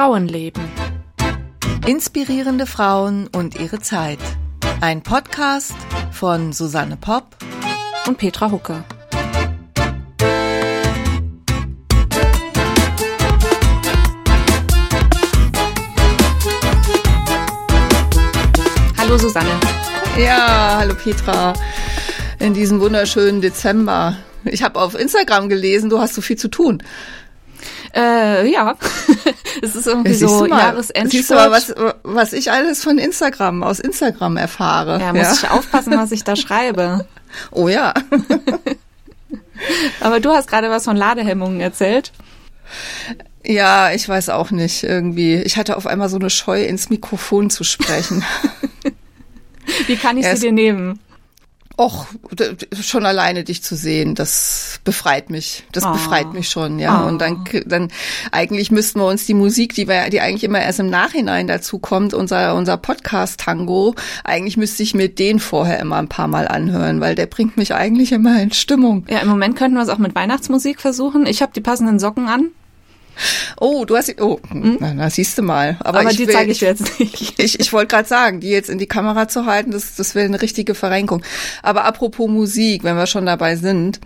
Frauenleben. Inspirierende Frauen und ihre Zeit. Ein Podcast von Susanne Popp und Petra Hucke. Hallo Susanne. Ja, hallo Petra. In diesem wunderschönen Dezember. Ich habe auf Instagram gelesen, du hast so viel zu tun. Äh, ja, es ist irgendwie ja, so Jahresendspurt. Siehst du mal, was, was ich alles von Instagram, aus Instagram erfahre. Ja, muss ja. ich aufpassen, was ich da schreibe. Oh ja. Aber du hast gerade was von Ladehemmungen erzählt. Ja, ich weiß auch nicht, irgendwie. Ich hatte auf einmal so eine Scheu, ins Mikrofon zu sprechen. Wie kann ich ja, sie dir nehmen? Och, schon alleine dich zu sehen, das befreit mich. Das oh. befreit mich schon, ja. Oh. Und dann, dann eigentlich müssten wir uns die Musik, die wir, die eigentlich immer erst im Nachhinein dazu kommt, unser, unser Podcast-Tango, eigentlich müsste ich mir den vorher immer ein paar Mal anhören, weil der bringt mich eigentlich immer in Stimmung. Ja, im Moment könnten wir es auch mit Weihnachtsmusik versuchen. Ich habe die passenden Socken an. Oh, du hast, oh, hm? na, na siehst du mal. Aber, Aber die zeige ich jetzt nicht. Ich, ich wollte gerade sagen, die jetzt in die Kamera zu halten, das, das wäre eine richtige Verrenkung. Aber apropos Musik, wenn wir schon dabei sind,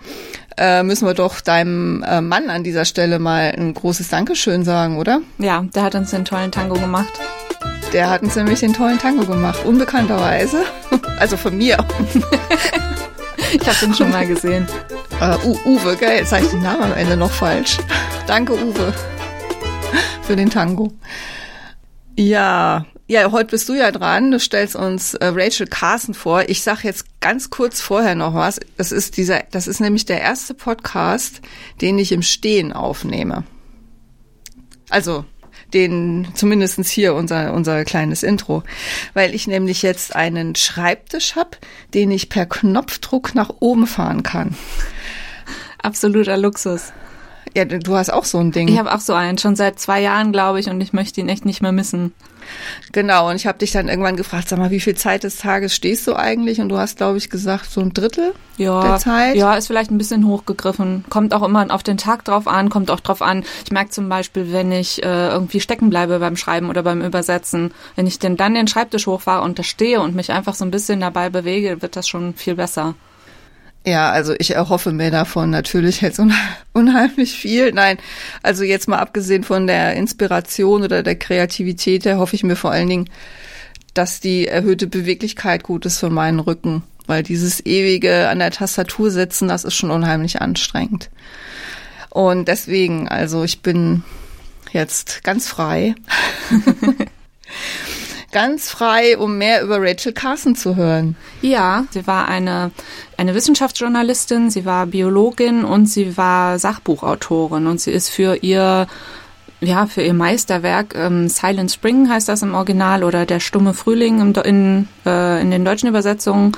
äh, müssen wir doch deinem äh, Mann an dieser Stelle mal ein großes Dankeschön sagen, oder? Ja, der hat uns den tollen Tango gemacht. Der hat uns nämlich den tollen Tango gemacht, unbekannterweise. Also von mir. ich habe den schon mal gesehen. Uh, Uwe, geil, jetzt sage ich den Namen am Ende noch falsch. Danke, Uwe, für den Tango. Ja, ja, heute bist du ja dran. Du stellst uns äh, Rachel Carson vor. Ich sag jetzt ganz kurz vorher noch was. Das ist dieser, das ist nämlich der erste Podcast, den ich im Stehen aufnehme. Also den zumindestens hier unser unser kleines Intro, weil ich nämlich jetzt einen Schreibtisch habe, den ich per Knopfdruck nach oben fahren kann. Absoluter Luxus. Ja, du hast auch so ein Ding. Ich habe auch so einen, schon seit zwei Jahren, glaube ich, und ich möchte ihn echt nicht mehr missen. Genau, und ich habe dich dann irgendwann gefragt, sag mal, wie viel Zeit des Tages stehst du eigentlich? Und du hast, glaube ich, gesagt, so ein Drittel ja, der Zeit. Ja, ist vielleicht ein bisschen hochgegriffen. Kommt auch immer auf den Tag drauf an, kommt auch drauf an. Ich merke zum Beispiel, wenn ich äh, irgendwie stecken bleibe beim Schreiben oder beim Übersetzen, wenn ich denn dann den Schreibtisch hochfahre und da stehe und mich einfach so ein bisschen dabei bewege, wird das schon viel besser. Ja, also ich erhoffe mir davon natürlich jetzt unheimlich viel. Nein, also jetzt mal abgesehen von der Inspiration oder der Kreativität, erhoffe ich mir vor allen Dingen, dass die erhöhte Beweglichkeit gut ist für meinen Rücken, weil dieses ewige an der Tastatur sitzen, das ist schon unheimlich anstrengend. Und deswegen, also ich bin jetzt ganz frei. ganz frei, um mehr über Rachel Carson zu hören. Ja, sie war eine, eine Wissenschaftsjournalistin, sie war Biologin und sie war Sachbuchautorin und sie ist für ihr ja, für ihr Meisterwerk ähm, Silent Spring heißt das im Original oder Der stumme Frühling im, in, äh, in den deutschen Übersetzungen.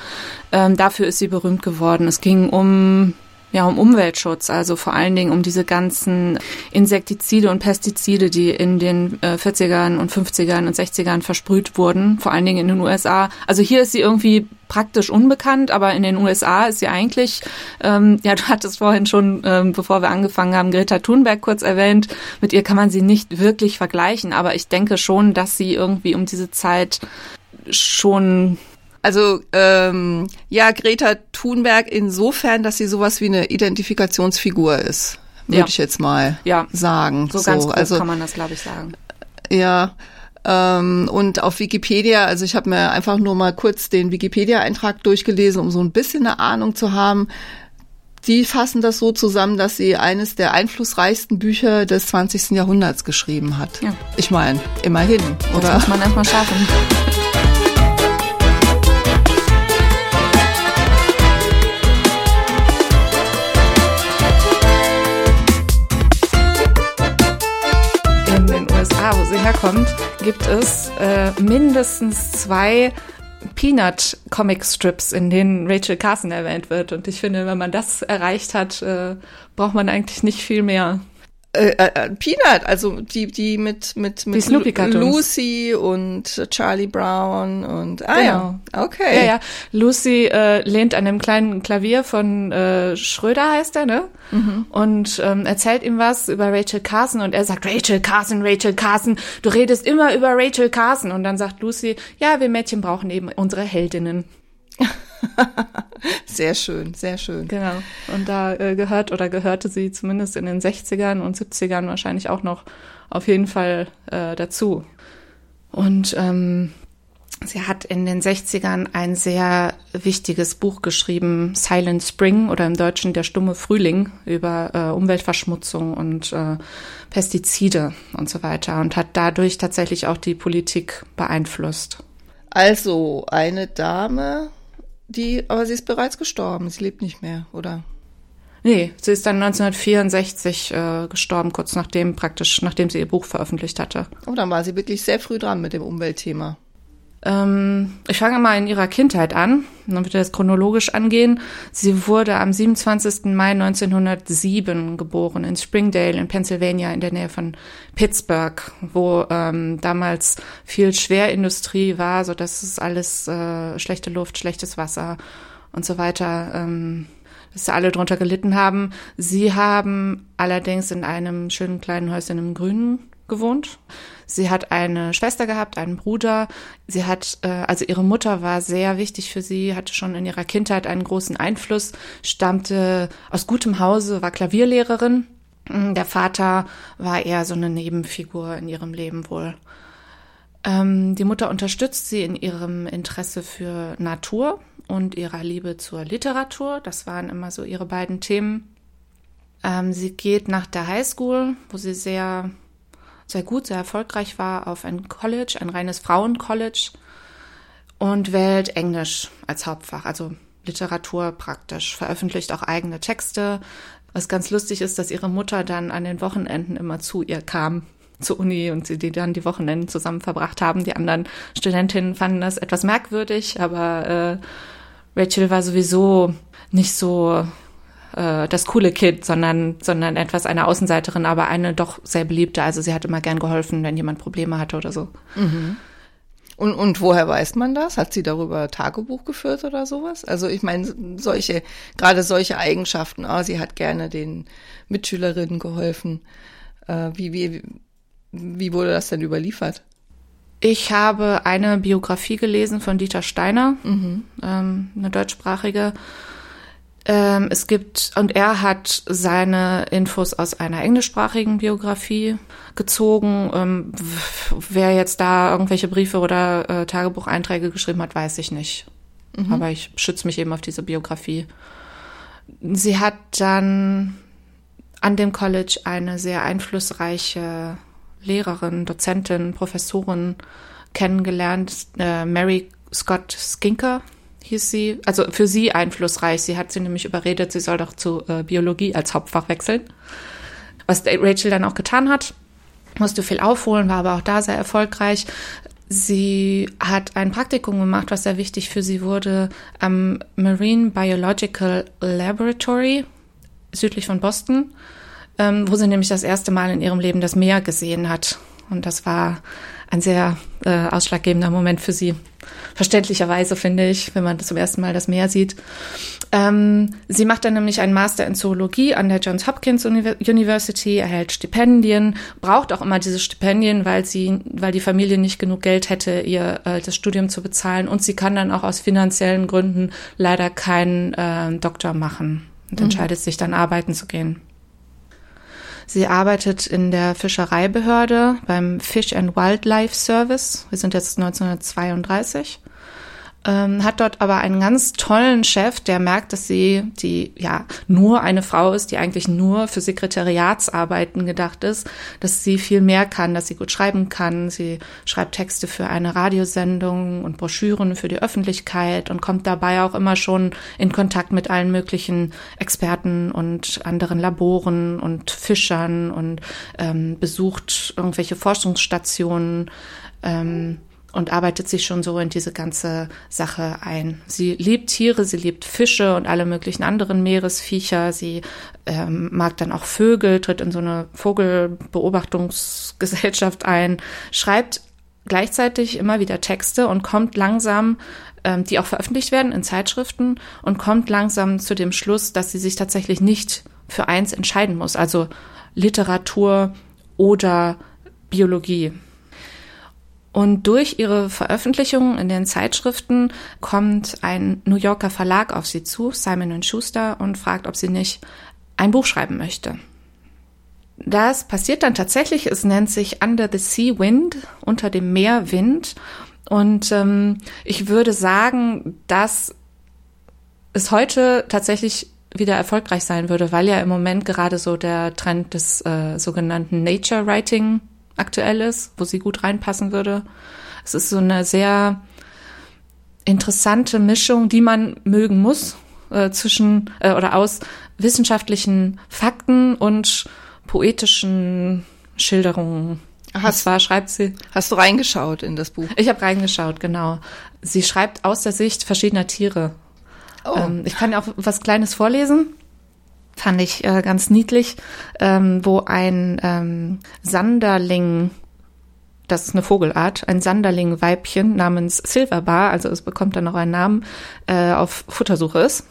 Ähm, dafür ist sie berühmt geworden. Es ging um ja, um Umweltschutz, also vor allen Dingen um diese ganzen Insektizide und Pestizide, die in den äh, 40ern und 50ern und 60ern versprüht wurden, vor allen Dingen in den USA. Also hier ist sie irgendwie praktisch unbekannt, aber in den USA ist sie eigentlich, ähm, ja, du hattest vorhin schon, ähm, bevor wir angefangen haben, Greta Thunberg kurz erwähnt. Mit ihr kann man sie nicht wirklich vergleichen, aber ich denke schon, dass sie irgendwie um diese Zeit schon also ähm, ja, Greta Thunberg insofern, dass sie sowas wie eine Identifikationsfigur ist, würde ja. ich jetzt mal ja. sagen. So, so ganz grob also, kann man das, glaube ich, sagen. Ja. Ähm, und auf Wikipedia, also ich habe mir einfach nur mal kurz den Wikipedia-Eintrag durchgelesen, um so ein bisschen eine Ahnung zu haben. Die fassen das so zusammen, dass sie eines der einflussreichsten Bücher des 20. Jahrhunderts geschrieben hat. Ja. Ich meine, immerhin, das oder? Das muss man erstmal schaffen. Wo sie herkommt, gibt es äh, mindestens zwei Peanut Comic Strips, in denen Rachel Carson erwähnt wird. Und ich finde, wenn man das erreicht hat, äh, braucht man eigentlich nicht viel mehr. Äh, äh, Peanut, also die die mit mit mit Lucy und Charlie Brown und ah genau. ja, okay. Ja, ja. Lucy äh, lehnt an einem kleinen Klavier von äh, Schröder heißt er, ne? Mhm. Und ähm, erzählt ihm was über Rachel Carson und er sagt Rachel Carson, Rachel Carson, du redest immer über Rachel Carson und dann sagt Lucy, ja, wir Mädchen brauchen eben unsere Heldinnen. sehr schön, sehr schön. Genau. Und da äh, gehört oder gehörte sie zumindest in den 60ern und 70ern wahrscheinlich auch noch auf jeden Fall äh, dazu. Und ähm, sie hat in den 60ern ein sehr wichtiges Buch geschrieben, Silent Spring oder im Deutschen Der stumme Frühling über äh, Umweltverschmutzung und äh, Pestizide und so weiter und hat dadurch tatsächlich auch die Politik beeinflusst. Also eine Dame, die, aber sie ist bereits gestorben, sie lebt nicht mehr, oder? Nee, sie ist dann 1964 äh, gestorben, kurz nachdem praktisch, nachdem sie ihr Buch veröffentlicht hatte. Oh, dann war sie wirklich sehr früh dran mit dem Umweltthema. Ähm, ich fange mal in ihrer Kindheit an, dann wird das chronologisch angehen. Sie wurde am 27. Mai 1907 geboren in Springdale in Pennsylvania in der Nähe von Pittsburgh, wo ähm, damals viel Schwerindustrie war, so dass es alles äh, schlechte Luft, schlechtes Wasser und so weiter, ähm, dass alle drunter gelitten haben. Sie haben allerdings in einem schönen kleinen Häuschen im Grünen gewohnt. Sie hat eine Schwester gehabt, einen Bruder. Sie hat, äh, also ihre Mutter war sehr wichtig für sie, hatte schon in ihrer Kindheit einen großen Einfluss, stammte aus gutem Hause, war Klavierlehrerin. Mm, der Vater war eher so eine Nebenfigur in ihrem Leben wohl. Ähm, die Mutter unterstützt sie in ihrem Interesse für Natur und ihrer Liebe zur Literatur. Das waren immer so ihre beiden Themen. Ähm, sie geht nach der Highschool, wo sie sehr sehr gut, sehr erfolgreich war, auf ein College, ein reines Frauencollege und wählt Englisch als Hauptfach, also Literatur praktisch, veröffentlicht auch eigene Texte. Was ganz lustig ist, dass ihre Mutter dann an den Wochenenden immer zu ihr kam zur Uni und sie die dann die Wochenenden zusammen verbracht haben. Die anderen Studentinnen fanden das etwas merkwürdig, aber äh, Rachel war sowieso nicht so äh, das coole Kind, sondern, sondern etwas eine Außenseiterin, aber eine doch sehr beliebte. Also sie hat immer gern geholfen, wenn jemand Probleme hatte oder so. Mhm. Und, und woher weiß man das? Hat sie darüber Tagebuch geführt oder sowas? Also ich meine, solche, gerade solche Eigenschaften, oh, sie hat gerne den Mitschülerinnen geholfen. Äh, wie, wie, wie wurde das denn überliefert? Ich habe eine Biografie gelesen von Dieter Steiner, mhm. ähm, eine deutschsprachige. Ähm, es gibt, und er hat seine Infos aus einer englischsprachigen Biografie gezogen. Ähm, wer jetzt da irgendwelche Briefe oder äh, Tagebucheinträge geschrieben hat, weiß ich nicht. Mhm. Aber ich schütze mich eben auf diese Biografie. Sie hat dann an dem College eine sehr einflussreiche Lehrerin, Dozentin, Professorin kennengelernt, äh, Mary Scott Skinker hieß sie, also für sie einflussreich. Sie hat sie nämlich überredet, sie soll doch zu äh, Biologie als Hauptfach wechseln. Was Rachel dann auch getan hat, musste viel aufholen, war aber auch da sehr erfolgreich. Sie hat ein Praktikum gemacht, was sehr wichtig für sie wurde, am Marine Biological Laboratory südlich von Boston, ähm, wo sie nämlich das erste Mal in ihrem Leben das Meer gesehen hat. Und das war ein sehr äh, ausschlaggebender Moment für sie. Verständlicherweise finde ich, wenn man zum ersten Mal das Meer sieht. Ähm, sie macht dann nämlich einen Master in Zoologie an der Johns Hopkins University, erhält Stipendien, braucht auch immer diese Stipendien, weil sie, weil die Familie nicht genug Geld hätte, ihr äh, das Studium zu bezahlen. Und sie kann dann auch aus finanziellen Gründen leider keinen äh, Doktor machen und mhm. entscheidet sich dann arbeiten zu gehen. Sie arbeitet in der Fischereibehörde beim Fish and Wildlife Service. Wir sind jetzt 1932 ähm, hat dort aber einen ganz tollen Chef, der merkt, dass sie, die ja nur eine Frau ist, die eigentlich nur für Sekretariatsarbeiten gedacht ist, dass sie viel mehr kann, dass sie gut schreiben kann. Sie schreibt Texte für eine Radiosendung und Broschüren für die Öffentlichkeit und kommt dabei auch immer schon in Kontakt mit allen möglichen Experten und anderen Laboren und Fischern und ähm, besucht irgendwelche Forschungsstationen. Ähm, und arbeitet sich schon so in diese ganze Sache ein. Sie liebt Tiere, sie liebt Fische und alle möglichen anderen Meeresviecher. Sie ähm, mag dann auch Vögel, tritt in so eine Vogelbeobachtungsgesellschaft ein, schreibt gleichzeitig immer wieder Texte und kommt langsam, ähm, die auch veröffentlicht werden in Zeitschriften und kommt langsam zu dem Schluss, dass sie sich tatsächlich nicht für eins entscheiden muss, also Literatur oder Biologie. Und durch ihre Veröffentlichungen in den Zeitschriften kommt ein New Yorker Verlag auf sie zu, Simon Schuster, und fragt, ob sie nicht ein Buch schreiben möchte. Das passiert dann tatsächlich. Es nennt sich Under the Sea Wind, unter dem Meer Wind. Und ähm, ich würde sagen, dass es heute tatsächlich wieder erfolgreich sein würde, weil ja im Moment gerade so der Trend des äh, sogenannten Nature Writing aktuell ist, wo sie gut reinpassen würde. Es ist so eine sehr interessante Mischung, die man mögen muss, äh, zwischen äh, oder aus wissenschaftlichen Fakten und poetischen Schilderungen. Hast, zwar schreibt sie. Hast du reingeschaut in das Buch? Ich habe reingeschaut, genau. Sie schreibt aus der Sicht verschiedener Tiere. Oh. Ähm, ich kann auch was Kleines vorlesen fand ich äh, ganz niedlich, ähm, wo ein ähm, Sanderling, das ist eine Vogelart, ein Sanderling-Weibchen namens Silverbar, also es bekommt dann noch einen Namen, äh, auf Futtersuche ist.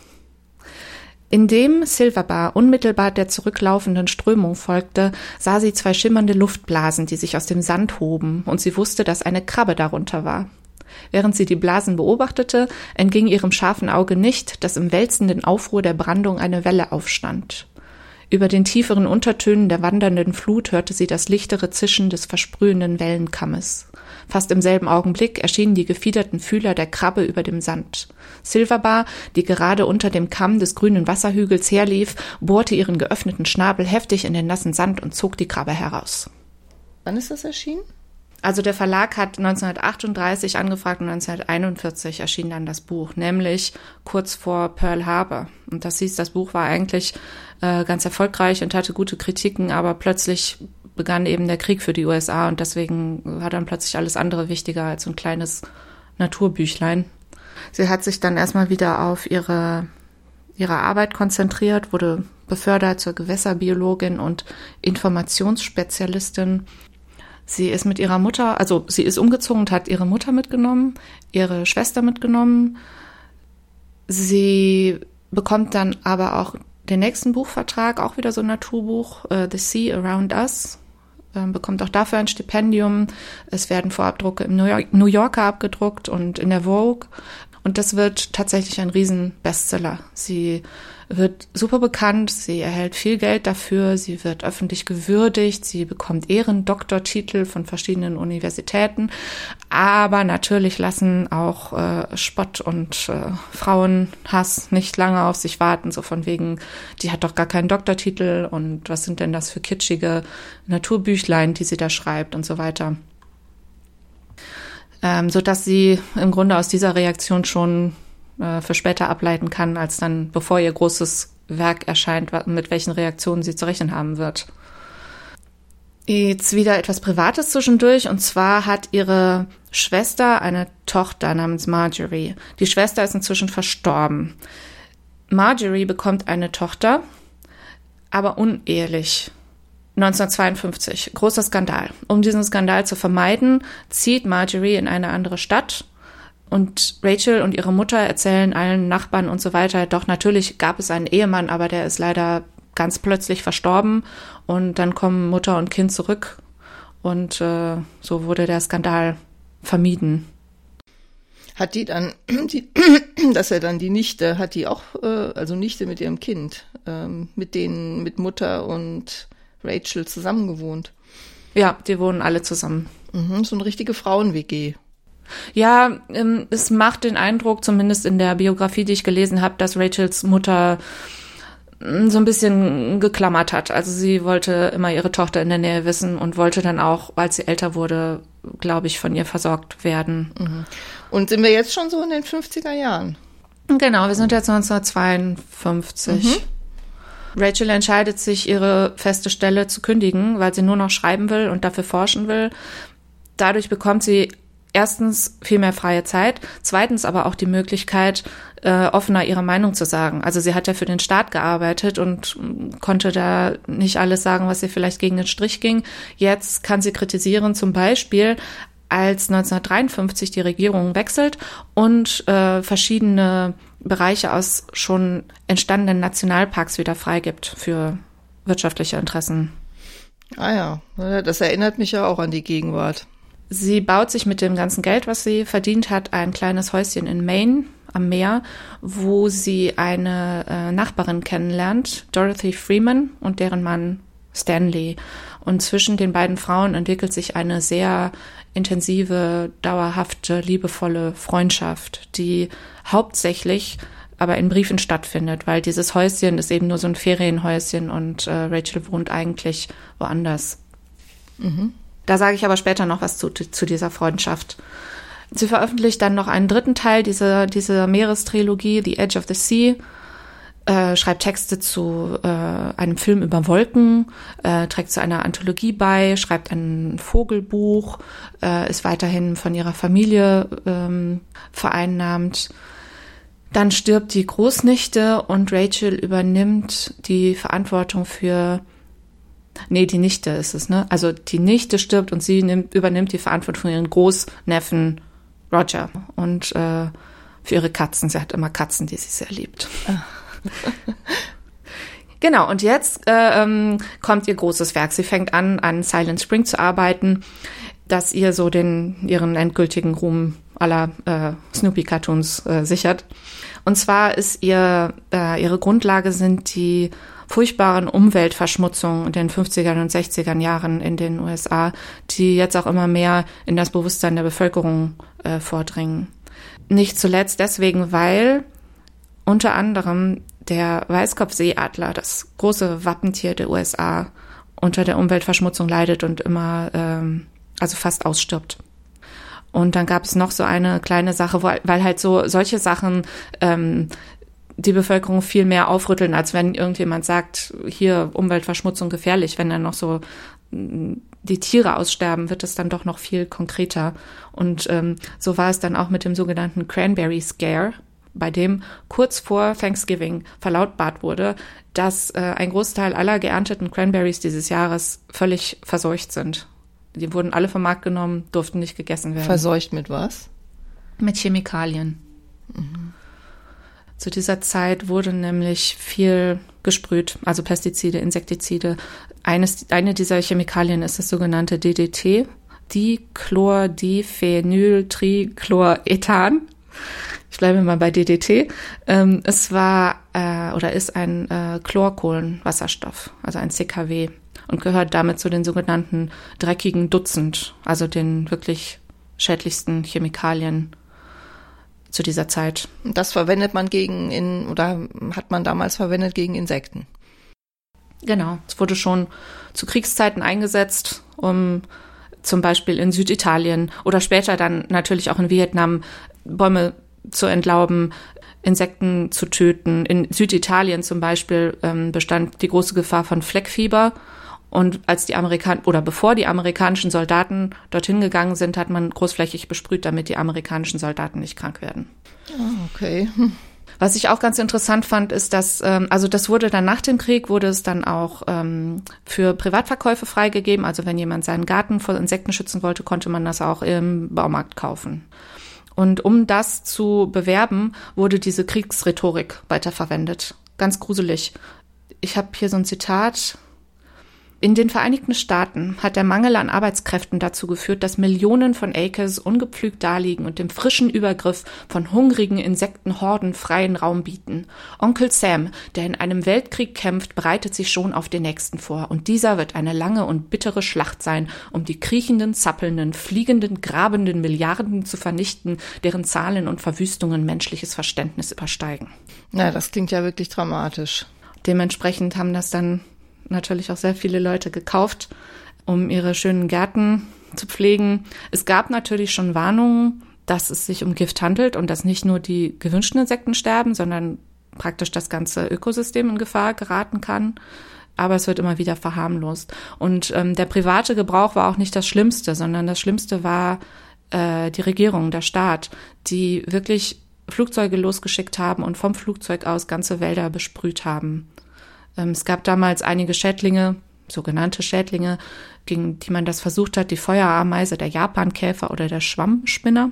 Indem Silverbar unmittelbar der zurücklaufenden Strömung folgte, sah sie zwei schimmernde Luftblasen, die sich aus dem Sand hoben, und sie wusste, dass eine Krabbe darunter war. Während sie die Blasen beobachtete, entging ihrem scharfen Auge nicht, dass im wälzenden Aufruhr der Brandung eine Welle aufstand. Über den tieferen Untertönen der wandernden Flut hörte sie das lichtere Zischen des versprühenden Wellenkammes. Fast im selben Augenblick erschienen die gefiederten Fühler der Krabbe über dem Sand. Silverbar, die gerade unter dem Kamm des grünen Wasserhügels herlief, bohrte ihren geöffneten Schnabel heftig in den nassen Sand und zog die Krabbe heraus. Wann ist das erschienen? Also der Verlag hat 1938 angefragt und 1941 erschien dann das Buch, nämlich kurz vor Pearl Harbor. Und das hieß, das Buch war eigentlich äh, ganz erfolgreich und hatte gute Kritiken, aber plötzlich begann eben der Krieg für die USA und deswegen war dann plötzlich alles andere wichtiger als so ein kleines Naturbüchlein. Sie hat sich dann erstmal wieder auf ihre, ihre Arbeit konzentriert, wurde befördert zur Gewässerbiologin und Informationsspezialistin Sie ist mit ihrer Mutter, also sie ist umgezogen und hat ihre Mutter mitgenommen, ihre Schwester mitgenommen. Sie bekommt dann aber auch den nächsten Buchvertrag, auch wieder so ein Naturbuch, uh, The Sea Around Us, ähm, bekommt auch dafür ein Stipendium. Es werden Vorabdrucke im New, York, New Yorker abgedruckt und in der Vogue. Und das wird tatsächlich ein Riesen-Bestseller. Sie wird super bekannt, sie erhält viel Geld dafür, sie wird öffentlich gewürdigt, sie bekommt Ehrendoktortitel von verschiedenen Universitäten, aber natürlich lassen auch äh, Spott und äh, Frauenhass nicht lange auf sich warten, so von wegen, die hat doch gar keinen Doktortitel und was sind denn das für kitschige Naturbüchlein, die sie da schreibt und so weiter. Ähm, so dass sie im Grunde aus dieser Reaktion schon äh, für später ableiten kann, als dann, bevor ihr großes Werk erscheint, mit welchen Reaktionen sie zu rechnen haben wird. Jetzt wieder etwas Privates zwischendurch, und zwar hat ihre Schwester eine Tochter namens Marjorie. Die Schwester ist inzwischen verstorben. Marjorie bekommt eine Tochter, aber unehelich. 1952. Großer Skandal. Um diesen Skandal zu vermeiden, zieht Marjorie in eine andere Stadt und Rachel und ihre Mutter erzählen allen Nachbarn und so weiter, doch natürlich gab es einen Ehemann, aber der ist leider ganz plötzlich verstorben und dann kommen Mutter und Kind zurück und äh, so wurde der Skandal vermieden. Hat die dann, die, dass er dann die Nichte, hat die auch, äh, also Nichte mit ihrem Kind, ähm, mit denen, mit Mutter und Rachel zusammengewohnt? Ja, die wohnen alle zusammen. Mhm, so eine richtige Frauen-WG. Ja, ähm, es macht den Eindruck, zumindest in der Biografie, die ich gelesen habe, dass Rachels Mutter mm, so ein bisschen geklammert hat. Also sie wollte immer ihre Tochter in der Nähe wissen und wollte dann auch, als sie älter wurde, glaube ich, von ihr versorgt werden. Mhm. Und sind wir jetzt schon so in den 50er Jahren? Genau, wir sind jetzt 1952. Mhm. Rachel entscheidet sich, ihre feste Stelle zu kündigen, weil sie nur noch schreiben will und dafür forschen will. Dadurch bekommt sie erstens viel mehr freie Zeit, zweitens aber auch die Möglichkeit, äh, offener ihre Meinung zu sagen. Also sie hat ja für den Staat gearbeitet und mm, konnte da nicht alles sagen, was ihr vielleicht gegen den Strich ging. Jetzt kann sie kritisieren, zum Beispiel als 1953 die Regierung wechselt und äh, verschiedene Bereiche aus schon entstandenen Nationalparks wieder freigibt für wirtschaftliche Interessen. Ah ja, das erinnert mich ja auch an die Gegenwart. Sie baut sich mit dem ganzen Geld, was sie verdient hat, ein kleines Häuschen in Maine am Meer, wo sie eine äh, Nachbarin kennenlernt, Dorothy Freeman und deren Mann Stanley. Und zwischen den beiden Frauen entwickelt sich eine sehr intensive, dauerhafte, liebevolle Freundschaft, die hauptsächlich aber in Briefen stattfindet, weil dieses Häuschen ist eben nur so ein Ferienhäuschen und äh, Rachel wohnt eigentlich woanders. Mhm. Da sage ich aber später noch was zu, zu dieser Freundschaft. Sie veröffentlicht dann noch einen dritten Teil dieser, dieser Meerestrilogie, The Edge of the Sea, äh, schreibt Texte zu äh, einem Film über Wolken, äh, trägt zu einer Anthologie bei, schreibt ein Vogelbuch, äh, ist weiterhin von ihrer Familie ähm, vereinnahmt. Dann stirbt die Großnichte und Rachel übernimmt die Verantwortung für Nee, die Nichte ist es, ne? Also die Nichte stirbt und sie nimmt, übernimmt die Verantwortung für ihren Großneffen Roger und äh, für ihre Katzen. Sie hat immer Katzen, die sie sehr liebt. genau, und jetzt äh, ähm, kommt ihr großes Werk. Sie fängt an, an Silent Spring zu arbeiten, das ihr so den ihren endgültigen Ruhm aller äh, Snoopy-Cartoons äh, sichert. Und zwar ist ihr äh, ihre Grundlage sind die furchtbaren Umweltverschmutzungen in den 50er und 60er Jahren in den USA, die jetzt auch immer mehr in das Bewusstsein der Bevölkerung äh, vordringen. Nicht zuletzt deswegen, weil unter anderem der Weißkopfseeadler, das große Wappentier der USA, unter der Umweltverschmutzung leidet und immer, ähm, also fast ausstirbt. Und dann gab es noch so eine kleine Sache, wo, weil halt so solche Sachen ähm, die Bevölkerung viel mehr aufrütteln, als wenn irgendjemand sagt, hier Umweltverschmutzung gefährlich. Wenn dann noch so mm, die Tiere aussterben, wird es dann doch noch viel konkreter. Und ähm, so war es dann auch mit dem sogenannten Cranberry Scare, bei dem kurz vor Thanksgiving verlautbart wurde, dass äh, ein Großteil aller geernteten Cranberries dieses Jahres völlig verseucht sind. Die wurden alle vom Markt genommen, durften nicht gegessen werden. Verseucht mit was? Mit Chemikalien. Mhm. Zu dieser Zeit wurde nämlich viel gesprüht, also Pestizide, Insektizide. Eines, eine dieser Chemikalien ist das sogenannte DDT, Dichlordiphenyltrichlorethan. Ich bleibe mal bei DDT. Ähm, es war äh, oder ist ein äh, Chlorkohlenwasserstoff, also ein CKW und gehört damit zu den sogenannten dreckigen Dutzend, also den wirklich schädlichsten Chemikalien zu dieser Zeit. Das verwendet man gegen in oder hat man damals verwendet gegen Insekten. Genau, es wurde schon zu Kriegszeiten eingesetzt, um zum Beispiel in Süditalien oder später dann natürlich auch in Vietnam Bäume zu entlauben, Insekten zu töten. In Süditalien zum Beispiel ähm, bestand die große Gefahr von Fleckfieber und als die Amerikaner oder bevor die amerikanischen Soldaten dorthin gegangen sind, hat man großflächig besprüht, damit die amerikanischen Soldaten nicht krank werden. Oh, okay. Was ich auch ganz interessant fand, ist, dass, ähm, also das wurde dann nach dem Krieg, wurde es dann auch ähm, für Privatverkäufe freigegeben. Also wenn jemand seinen Garten vor Insekten schützen wollte, konnte man das auch im Baumarkt kaufen. Und um das zu bewerben, wurde diese Kriegsrhetorik weiterverwendet. Ganz gruselig. Ich habe hier so ein Zitat in den Vereinigten Staaten hat der Mangel an Arbeitskräften dazu geführt, dass Millionen von Acres ungepflügt daliegen und dem frischen Übergriff von hungrigen Insektenhorden freien Raum bieten. Onkel Sam, der in einem Weltkrieg kämpft, bereitet sich schon auf den nächsten vor, und dieser wird eine lange und bittere Schlacht sein, um die kriechenden, zappelnden, fliegenden, grabenden Milliarden zu vernichten, deren Zahlen und Verwüstungen menschliches Verständnis übersteigen. Na, das klingt ja wirklich dramatisch. Dementsprechend haben das dann natürlich auch sehr viele Leute gekauft, um ihre schönen Gärten zu pflegen. Es gab natürlich schon Warnungen, dass es sich um Gift handelt und dass nicht nur die gewünschten Insekten sterben, sondern praktisch das ganze Ökosystem in Gefahr geraten kann. Aber es wird immer wieder verharmlost. Und ähm, der private Gebrauch war auch nicht das Schlimmste, sondern das Schlimmste war äh, die Regierung, der Staat, die wirklich Flugzeuge losgeschickt haben und vom Flugzeug aus ganze Wälder besprüht haben. Ähm, es gab damals einige Schädlinge, sogenannte Schädlinge, gegen die man das versucht hat, die Feuerameise, der Japankäfer oder der Schwammspinner.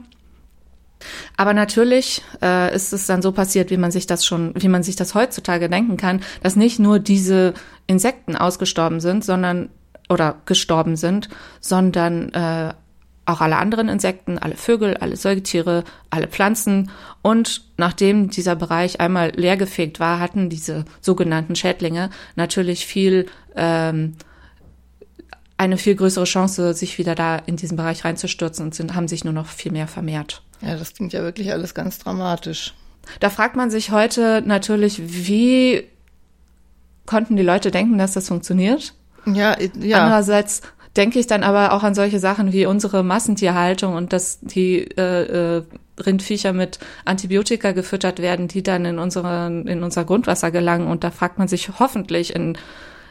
Aber natürlich äh, ist es dann so passiert, wie man sich das schon, wie man sich das heutzutage denken kann, dass nicht nur diese Insekten ausgestorben sind, sondern oder gestorben sind, sondern äh, auch alle anderen Insekten, alle Vögel, alle Säugetiere, alle Pflanzen. Und nachdem dieser Bereich einmal leergefegt war, hatten diese sogenannten Schädlinge natürlich viel ähm, eine viel größere Chance, sich wieder da in diesen Bereich reinzustürzen und sind, haben sich nur noch viel mehr vermehrt. Ja, das klingt ja wirklich alles ganz dramatisch. Da fragt man sich heute natürlich, wie konnten die Leute denken, dass das funktioniert? Ja, ja. Andererseits denke ich dann aber auch an solche Sachen wie unsere Massentierhaltung und dass die äh, äh, Rindviecher mit Antibiotika gefüttert werden, die dann in, unseren, in unser Grundwasser gelangen. Und da fragt man sich hoffentlich in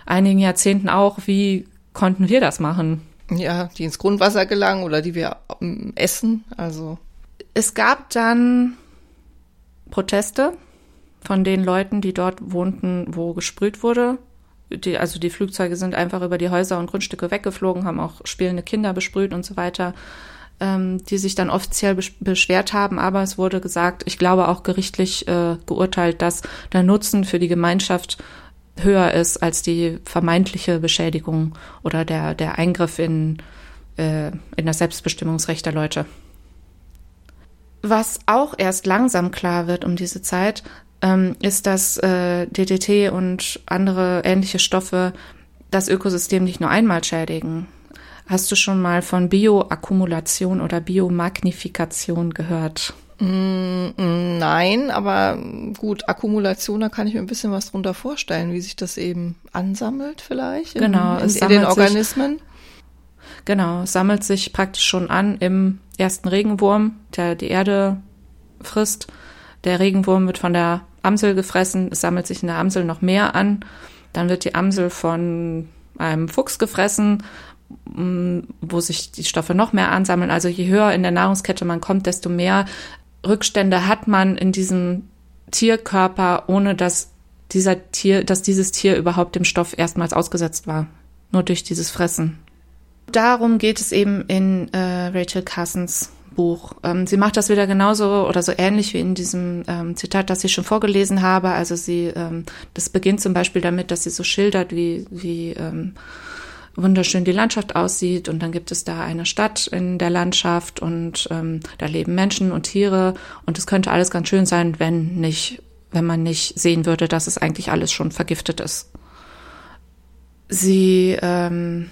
einigen Jahrzehnten auch, wie konnten wir das machen? Ja, die ins Grundwasser gelangen oder die wir ähm, essen. Also es gab dann Proteste von den Leuten, die dort wohnten, wo gesprüht wurde. Die, also die Flugzeuge sind einfach über die Häuser und Grundstücke weggeflogen, haben auch spielende Kinder besprüht und so weiter, ähm, die sich dann offiziell beschwert haben. Aber es wurde gesagt, ich glaube auch gerichtlich äh, geurteilt, dass der Nutzen für die Gemeinschaft höher ist als die vermeintliche Beschädigung oder der, der Eingriff in, äh, in das Selbstbestimmungsrecht der Leute. Was auch erst langsam klar wird um diese Zeit, ähm, ist, dass äh, DDT und andere ähnliche Stoffe das Ökosystem nicht nur einmal schädigen. Hast du schon mal von Bioakkumulation oder Biomagnifikation gehört? Mm, mm, nein, aber gut, Akkumulation, da kann ich mir ein bisschen was drunter vorstellen, wie sich das eben ansammelt vielleicht in, genau, in, in den Organismen. Sich, genau, es sammelt sich praktisch schon an im ersten Regenwurm, der die Erde frisst. Der Regenwurm wird von der Amsel gefressen, es sammelt sich in der Amsel noch mehr an. Dann wird die Amsel von einem Fuchs gefressen, mm, wo sich die Stoffe noch mehr ansammeln. Also je höher in der Nahrungskette man kommt, desto mehr Rückstände hat man in diesem Tierkörper, ohne dass dieser Tier, dass dieses Tier überhaupt dem Stoff erstmals ausgesetzt war. Nur durch dieses Fressen. Darum geht es eben in äh, Rachel Carsons Buch. Ähm, sie macht das wieder genauso oder so ähnlich wie in diesem ähm, Zitat, das ich schon vorgelesen habe. Also sie, ähm, das beginnt zum Beispiel damit, dass sie so schildert, wie, wie ähm, wunderschön die Landschaft aussieht und dann gibt es da eine Stadt in der Landschaft und ähm, da leben Menschen und Tiere und es könnte alles ganz schön sein, wenn nicht, wenn man nicht sehen würde, dass es eigentlich alles schon vergiftet ist. Sie ähm,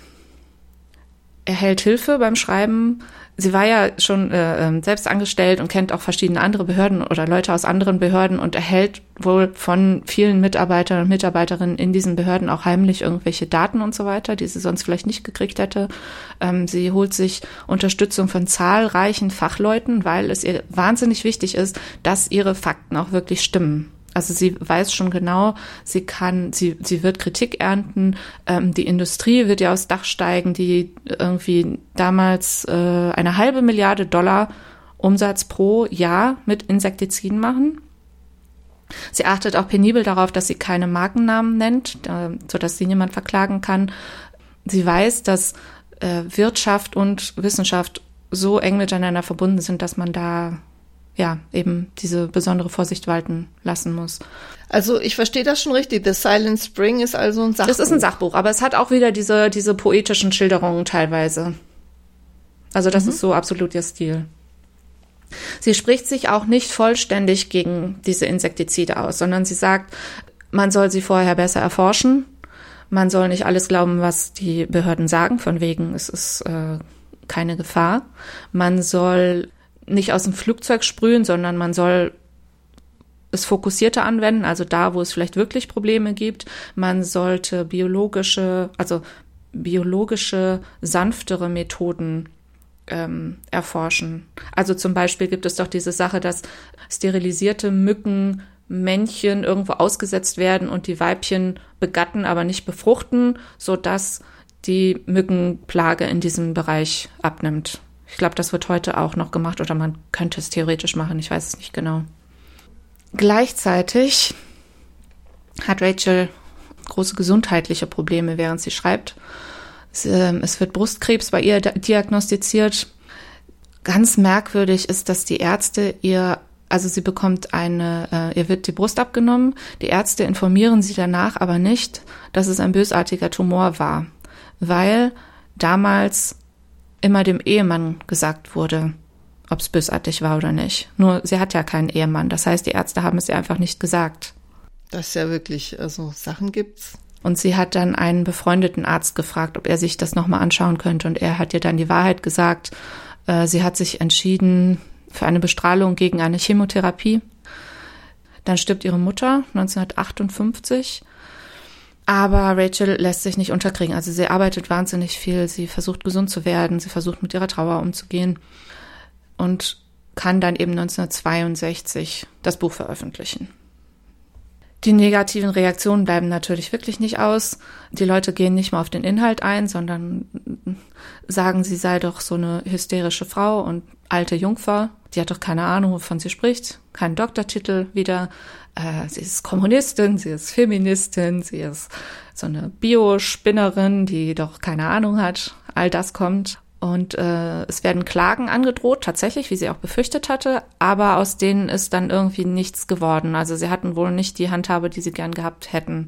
erhält Hilfe beim Schreiben sie war ja schon äh, ähm, selbst angestellt und kennt auch verschiedene andere Behörden oder Leute aus anderen Behörden und erhält wohl von vielen Mitarbeitern und Mitarbeiterinnen in diesen Behörden auch heimlich irgendwelche Daten und so weiter, die sie sonst vielleicht nicht gekriegt hätte. Ähm, sie holt sich Unterstützung von zahlreichen Fachleuten, weil es ihr wahnsinnig wichtig ist, dass ihre Fakten auch wirklich stimmen. Also sie weiß schon genau, sie kann, sie, sie wird Kritik ernten. Ähm, die Industrie wird ja aufs Dach steigen, die irgendwie damals äh, eine halbe Milliarde Dollar Umsatz pro Jahr mit Insektiziden machen. Sie achtet auch penibel darauf, dass sie keine Markennamen nennt, äh, so dass sie niemand verklagen kann. Sie weiß, dass äh, Wirtschaft und Wissenschaft so eng miteinander verbunden sind, dass man da ja, eben diese besondere Vorsicht walten lassen muss. Also ich verstehe das schon richtig. The Silent Spring ist also ein Sachbuch. Es ist ein Sachbuch, aber es hat auch wieder diese, diese poetischen Schilderungen teilweise. Also das mhm. ist so absolut ihr Stil. Sie spricht sich auch nicht vollständig gegen diese Insektizide aus, sondern sie sagt, man soll sie vorher besser erforschen. Man soll nicht alles glauben, was die Behörden sagen, von wegen es ist äh, keine Gefahr. Man soll nicht aus dem Flugzeug sprühen, sondern man soll es fokussierter anwenden, also da, wo es vielleicht wirklich Probleme gibt. Man sollte biologische, also biologische, sanftere Methoden ähm, erforschen. Also zum Beispiel gibt es doch diese Sache, dass sterilisierte Mücken Männchen irgendwo ausgesetzt werden und die Weibchen begatten, aber nicht befruchten, so dass die Mückenplage in diesem Bereich abnimmt. Ich glaube, das wird heute auch noch gemacht oder man könnte es theoretisch machen. Ich weiß es nicht genau. Gleichzeitig hat Rachel große gesundheitliche Probleme, während sie schreibt. Ähm, es wird Brustkrebs bei ihr diagnostiziert. Ganz merkwürdig ist, dass die Ärzte ihr, also sie bekommt eine, äh, ihr wird die Brust abgenommen. Die Ärzte informieren sie danach aber nicht, dass es ein bösartiger Tumor war, weil damals immer dem Ehemann gesagt wurde, ob es bösartig war oder nicht. Nur sie hat ja keinen Ehemann. Das heißt, die Ärzte haben es ihr einfach nicht gesagt. Das ist ja wirklich, also Sachen gibt's. Und sie hat dann einen befreundeten Arzt gefragt, ob er sich das nochmal anschauen könnte. Und er hat ihr dann die Wahrheit gesagt. Äh, sie hat sich entschieden für eine Bestrahlung gegen eine Chemotherapie. Dann stirbt ihre Mutter 1958. Aber Rachel lässt sich nicht unterkriegen. Also sie arbeitet wahnsinnig viel. Sie versucht gesund zu werden. Sie versucht mit ihrer Trauer umzugehen. Und kann dann eben 1962 das Buch veröffentlichen. Die negativen Reaktionen bleiben natürlich wirklich nicht aus. Die Leute gehen nicht mal auf den Inhalt ein, sondern sagen, sie sei doch so eine hysterische Frau und alte Jungfer. Die hat doch keine Ahnung, wovon sie spricht. Keinen Doktortitel wieder. Äh, sie ist Kommunistin, sie ist Feministin, sie ist so eine Biospinnerin, die doch keine Ahnung hat. All das kommt. Und äh, es werden Klagen angedroht, tatsächlich, wie sie auch befürchtet hatte, aber aus denen ist dann irgendwie nichts geworden. Also sie hatten wohl nicht die Handhabe, die sie gern gehabt hätten.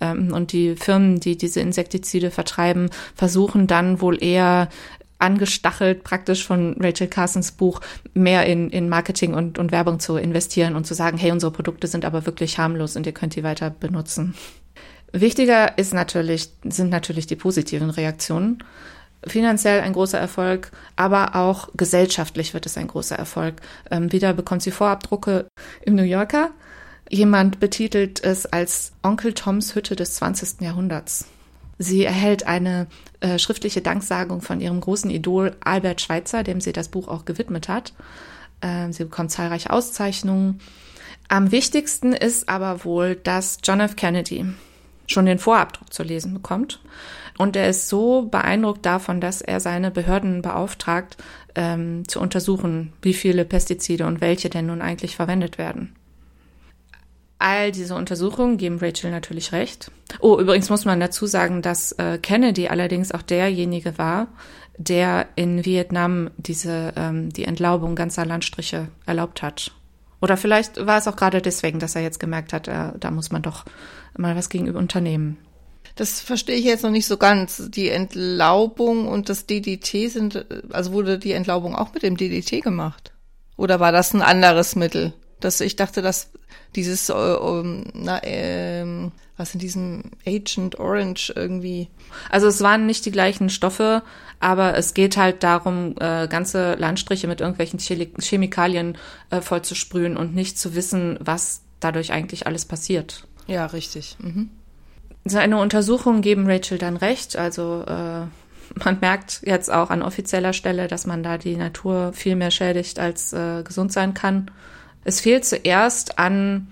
Ähm, und die Firmen, die diese Insektizide vertreiben, versuchen dann wohl eher angestachelt praktisch von Rachel Carsons Buch mehr in, in Marketing und, und Werbung zu investieren und zu sagen, hey, unsere Produkte sind aber wirklich harmlos und ihr könnt die weiter benutzen. Wichtiger ist natürlich, sind natürlich die positiven Reaktionen finanziell ein großer Erfolg, aber auch gesellschaftlich wird es ein großer Erfolg. Ähm, wieder bekommt sie Vorabdrucke im New Yorker. Jemand betitelt es als Onkel Toms Hütte des 20. Jahrhunderts. Sie erhält eine äh, schriftliche Danksagung von ihrem großen Idol Albert Schweitzer, dem sie das Buch auch gewidmet hat. Ähm, sie bekommt zahlreiche Auszeichnungen. Am wichtigsten ist aber wohl, dass John F. Kennedy schon den Vorabdruck zu lesen bekommt. Und er ist so beeindruckt davon, dass er seine Behörden beauftragt, ähm, zu untersuchen, wie viele Pestizide und welche denn nun eigentlich verwendet werden. All diese Untersuchungen geben Rachel natürlich recht. Oh, übrigens muss man dazu sagen, dass äh, Kennedy allerdings auch derjenige war, der in Vietnam diese ähm, die Entlaubung ganzer Landstriche erlaubt hat. Oder vielleicht war es auch gerade deswegen, dass er jetzt gemerkt hat, äh, da muss man doch mal was gegenüber unternehmen. Das verstehe ich jetzt noch nicht so ganz. Die Entlaubung und das DDT sind, also wurde die Entlaubung auch mit dem DDT gemacht? Oder war das ein anderes Mittel? Das, ich dachte, dass dieses, äh, um, na, ähm, was in diesem Agent Orange irgendwie. Also es waren nicht die gleichen Stoffe, aber es geht halt darum, äh, ganze Landstriche mit irgendwelchen Chemikalien äh, vollzusprühen und nicht zu wissen, was dadurch eigentlich alles passiert. Ja, richtig. Mhm. Seine Untersuchungen geben Rachel dann recht. Also äh, man merkt jetzt auch an offizieller Stelle, dass man da die Natur viel mehr schädigt, als äh, gesund sein kann. Es fehlt zuerst an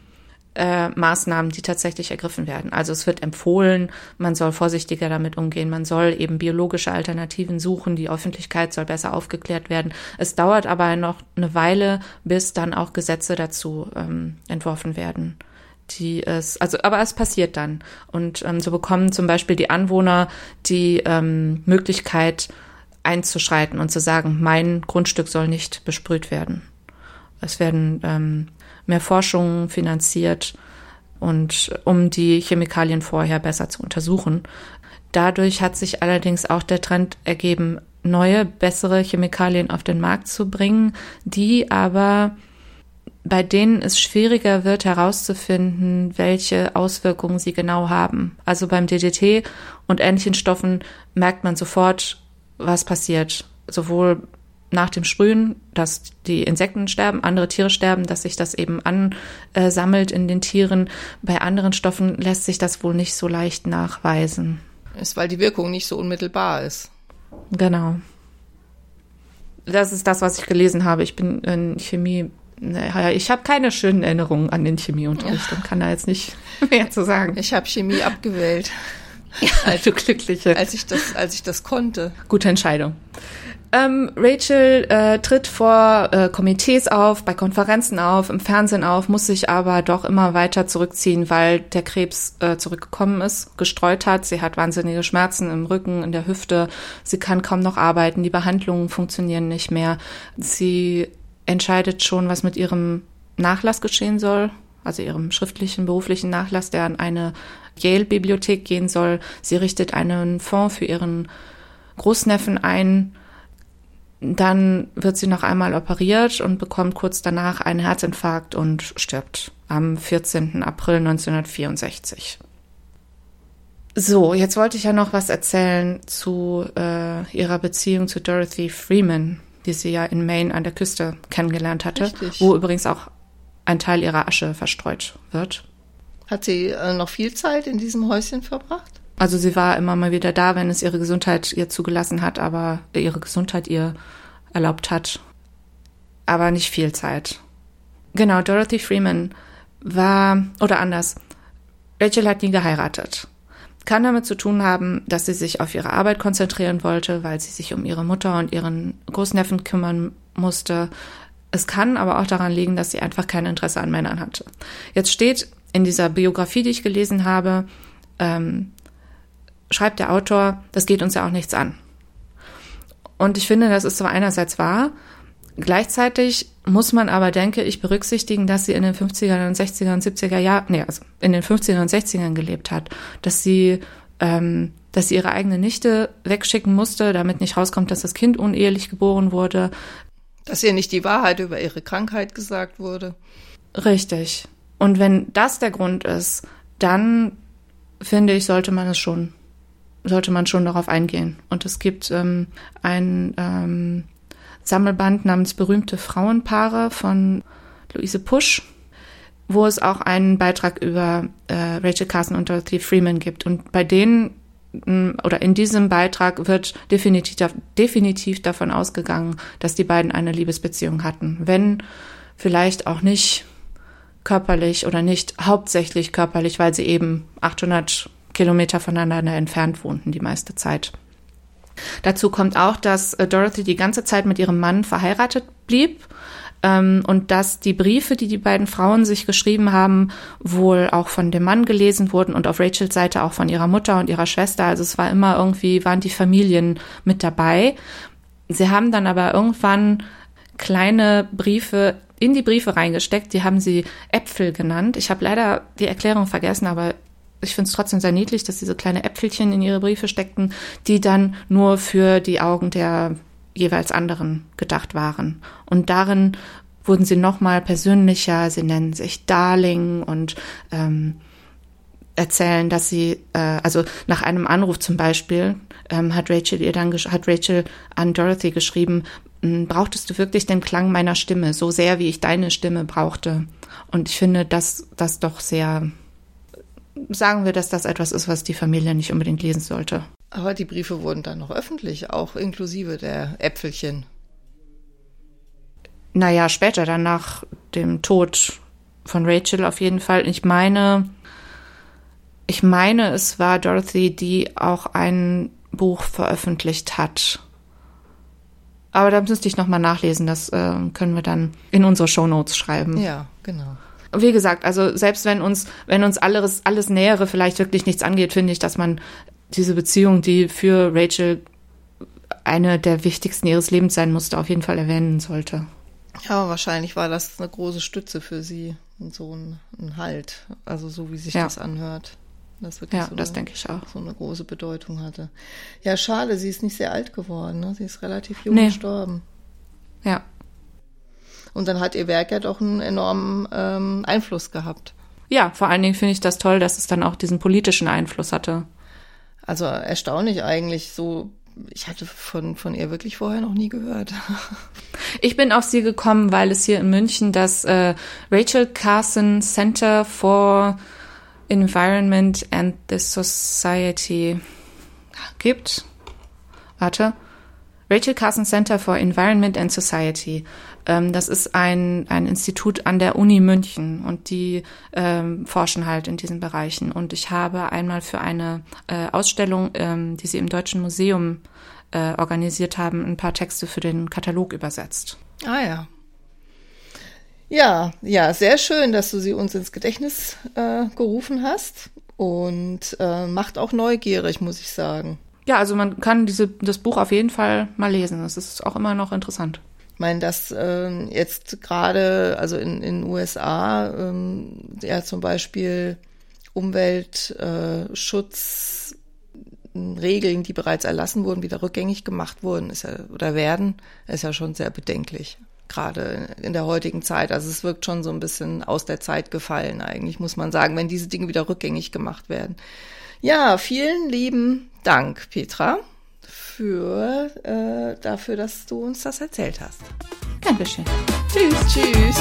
äh, Maßnahmen, die tatsächlich ergriffen werden. Also es wird empfohlen, man soll vorsichtiger damit umgehen, man soll eben biologische Alternativen suchen, die Öffentlichkeit soll besser aufgeklärt werden. Es dauert aber noch eine Weile, bis dann auch Gesetze dazu ähm, entworfen werden die es, also, aber es passiert dann. Und ähm, so bekommen zum Beispiel die Anwohner die ähm, Möglichkeit einzuschreiten und zu sagen, mein Grundstück soll nicht besprüht werden. Es werden ähm, mehr Forschungen finanziert und um die Chemikalien vorher besser zu untersuchen. Dadurch hat sich allerdings auch der Trend ergeben, neue, bessere Chemikalien auf den Markt zu bringen, die aber bei denen es schwieriger wird herauszufinden, welche Auswirkungen sie genau haben. Also beim DDT und ähnlichen Stoffen merkt man sofort, was passiert. Sowohl nach dem Sprühen, dass die Insekten sterben, andere Tiere sterben, dass sich das eben ansammelt in den Tieren. Bei anderen Stoffen lässt sich das wohl nicht so leicht nachweisen. Ist, weil die Wirkung nicht so unmittelbar ist. Genau. Das ist das, was ich gelesen habe. Ich bin in Chemie naja, ich habe keine schönen Erinnerungen an den Chemieunterricht ja. und kann da jetzt nicht mehr zu sagen. Ich habe Chemie abgewählt. Ja, als, du Glückliche. Als ich das, als ich das konnte. Gute Entscheidung. Ähm, Rachel äh, tritt vor äh, Komitees auf, bei Konferenzen auf, im Fernsehen auf, muss sich aber doch immer weiter zurückziehen, weil der Krebs äh, zurückgekommen ist, gestreut hat. Sie hat wahnsinnige Schmerzen im Rücken, in der Hüfte. Sie kann kaum noch arbeiten. Die Behandlungen funktionieren nicht mehr. Sie entscheidet schon, was mit ihrem Nachlass geschehen soll, also ihrem schriftlichen, beruflichen Nachlass, der an eine Yale-Bibliothek gehen soll. Sie richtet einen Fonds für ihren Großneffen ein dann wird sie noch einmal operiert und bekommt kurz danach einen Herzinfarkt und stirbt am 14. April 1964. So, jetzt wollte ich ja noch was erzählen zu äh, ihrer Beziehung zu Dorothy Freeman, die sie ja in Maine an der Küste kennengelernt hatte, Richtig. wo übrigens auch ein Teil ihrer Asche verstreut wird. Hat sie äh, noch viel Zeit in diesem Häuschen verbracht? Also sie war immer mal wieder da, wenn es ihre Gesundheit ihr zugelassen hat, aber ihre Gesundheit ihr erlaubt hat. Aber nicht viel Zeit. Genau, Dorothy Freeman war, oder anders, Rachel hat nie geheiratet. Kann damit zu tun haben, dass sie sich auf ihre Arbeit konzentrieren wollte, weil sie sich um ihre Mutter und ihren Großneffen kümmern musste. Es kann aber auch daran liegen, dass sie einfach kein Interesse an Männern hatte. Jetzt steht in dieser Biografie, die ich gelesen habe, ähm, schreibt der Autor, das geht uns ja auch nichts an. Und ich finde, das ist zwar einerseits wahr, gleichzeitig muss man aber, denke ich, berücksichtigen, dass sie in den 50er und 60er und 70er Jahren, nee, also in den 50er und 60ern gelebt hat, dass sie, ähm, dass sie ihre eigene Nichte wegschicken musste, damit nicht rauskommt, dass das Kind unehelich geboren wurde. Dass ihr nicht die Wahrheit über ihre Krankheit gesagt wurde. Richtig. Und wenn das der Grund ist, dann finde ich, sollte man es schon sollte man schon darauf eingehen. Und es gibt ähm, ein ähm, Sammelband namens Berühmte Frauenpaare von Luise Pusch, wo es auch einen Beitrag über äh, Rachel Carson und Dorothy Freeman gibt. Und bei denen oder in diesem Beitrag wird definitiv, definitiv davon ausgegangen, dass die beiden eine Liebesbeziehung hatten. Wenn vielleicht auch nicht körperlich oder nicht hauptsächlich körperlich, weil sie eben 800 Kilometer voneinander entfernt wohnten die meiste Zeit. Dazu kommt auch, dass äh, Dorothy die ganze Zeit mit ihrem Mann verheiratet blieb ähm, und dass die Briefe, die die beiden Frauen sich geschrieben haben, wohl auch von dem Mann gelesen wurden und auf Rachels Seite auch von ihrer Mutter und ihrer Schwester. Also es war immer irgendwie, waren die Familien mit dabei. Sie haben dann aber irgendwann kleine Briefe in die Briefe reingesteckt. Die haben sie Äpfel genannt. Ich habe leider die Erklärung vergessen, aber ich finde es trotzdem sehr niedlich, dass diese kleine Äpfelchen in ihre Briefe steckten, die dann nur für die Augen der jeweils anderen gedacht waren. Und darin wurden sie nochmal persönlicher, sie nennen sich Darling und ähm, erzählen, dass sie, äh, also nach einem Anruf zum Beispiel, ähm, hat Rachel ihr dann hat Rachel an Dorothy geschrieben, hm, brauchtest du wirklich den Klang meiner Stimme, so sehr wie ich deine Stimme brauchte. Und ich finde das, das doch sehr sagen wir, dass das etwas ist, was die Familie nicht unbedingt lesen sollte. Aber die Briefe wurden dann noch öffentlich, auch inklusive der Äpfelchen. Naja, später, dann nach dem Tod von Rachel auf jeden Fall. Ich meine, ich meine, es war Dorothy, die auch ein Buch veröffentlicht hat. Aber da müsste ich nochmal nachlesen. Das äh, können wir dann in unsere Shownotes schreiben. Ja, genau wie gesagt, also selbst wenn uns, wenn uns alles, alles Nähere vielleicht wirklich nichts angeht, finde ich, dass man diese Beziehung, die für Rachel eine der wichtigsten ihres Lebens sein musste, auf jeden Fall erwähnen sollte. Ja, wahrscheinlich war das eine große Stütze für sie und so ein, ein Halt, also so wie sich ja. das anhört. Das wirklich ja, so das denke ich auch. So eine große Bedeutung hatte. Ja, schade, sie ist nicht sehr alt geworden, ne? Sie ist relativ jung nee. gestorben. Ja. Und dann hat ihr Werk ja doch einen enormen ähm, Einfluss gehabt. Ja, vor allen Dingen finde ich das toll, dass es dann auch diesen politischen Einfluss hatte. Also erstaunlich eigentlich so. Ich hatte von, von ihr wirklich vorher noch nie gehört. Ich bin auf sie gekommen, weil es hier in München das äh, Rachel Carson Center for Environment and the Society gibt. Warte. Rachel Carson Center for Environment and Society. Ähm, das ist ein, ein Institut an der Uni München und die ähm, forschen halt in diesen Bereichen. Und ich habe einmal für eine äh, Ausstellung, ähm, die sie im Deutschen Museum äh, organisiert haben, ein paar Texte für den Katalog übersetzt. Ah ja. Ja, ja, sehr schön, dass du sie uns ins Gedächtnis äh, gerufen hast und äh, macht auch neugierig, muss ich sagen. Ja, also man kann diese, das Buch auf jeden Fall mal lesen. Es ist auch immer noch interessant. Meine, dass äh, jetzt gerade, also in den USA, ähm, ja zum Beispiel Umweltschutz äh, Regeln, die bereits erlassen wurden, wieder rückgängig gemacht wurden, ist ja, oder werden, ist ja schon sehr bedenklich gerade in der heutigen Zeit. Also es wirkt schon so ein bisschen aus der Zeit gefallen eigentlich, muss man sagen, wenn diese Dinge wieder rückgängig gemacht werden. Ja, vielen lieben Dank, Petra, für äh, dafür, dass du uns das erzählt hast. Dankeschön. Tschüss, tschüss.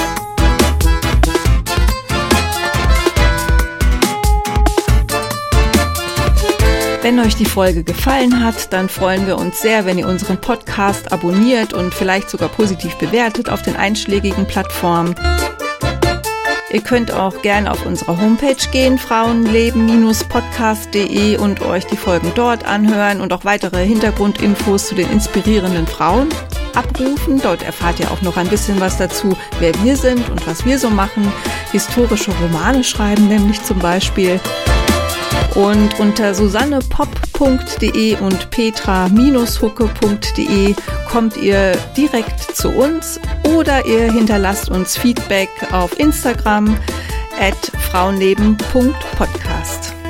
Wenn euch die Folge gefallen hat, dann freuen wir uns sehr, wenn ihr unseren Podcast abonniert und vielleicht sogar positiv bewertet auf den einschlägigen Plattformen. Ihr könnt auch gerne auf unsere Homepage gehen, frauenleben-podcast.de und euch die Folgen dort anhören und auch weitere Hintergrundinfos zu den inspirierenden Frauen abrufen. Dort erfahrt ihr auch noch ein bisschen was dazu, wer wir sind und was wir so machen. Historische Romane schreiben nämlich zum Beispiel. Und unter susannepop.de und petra-hucke.de kommt ihr direkt zu uns oder ihr hinterlasst uns Feedback auf Instagram at frauenleben.podcast.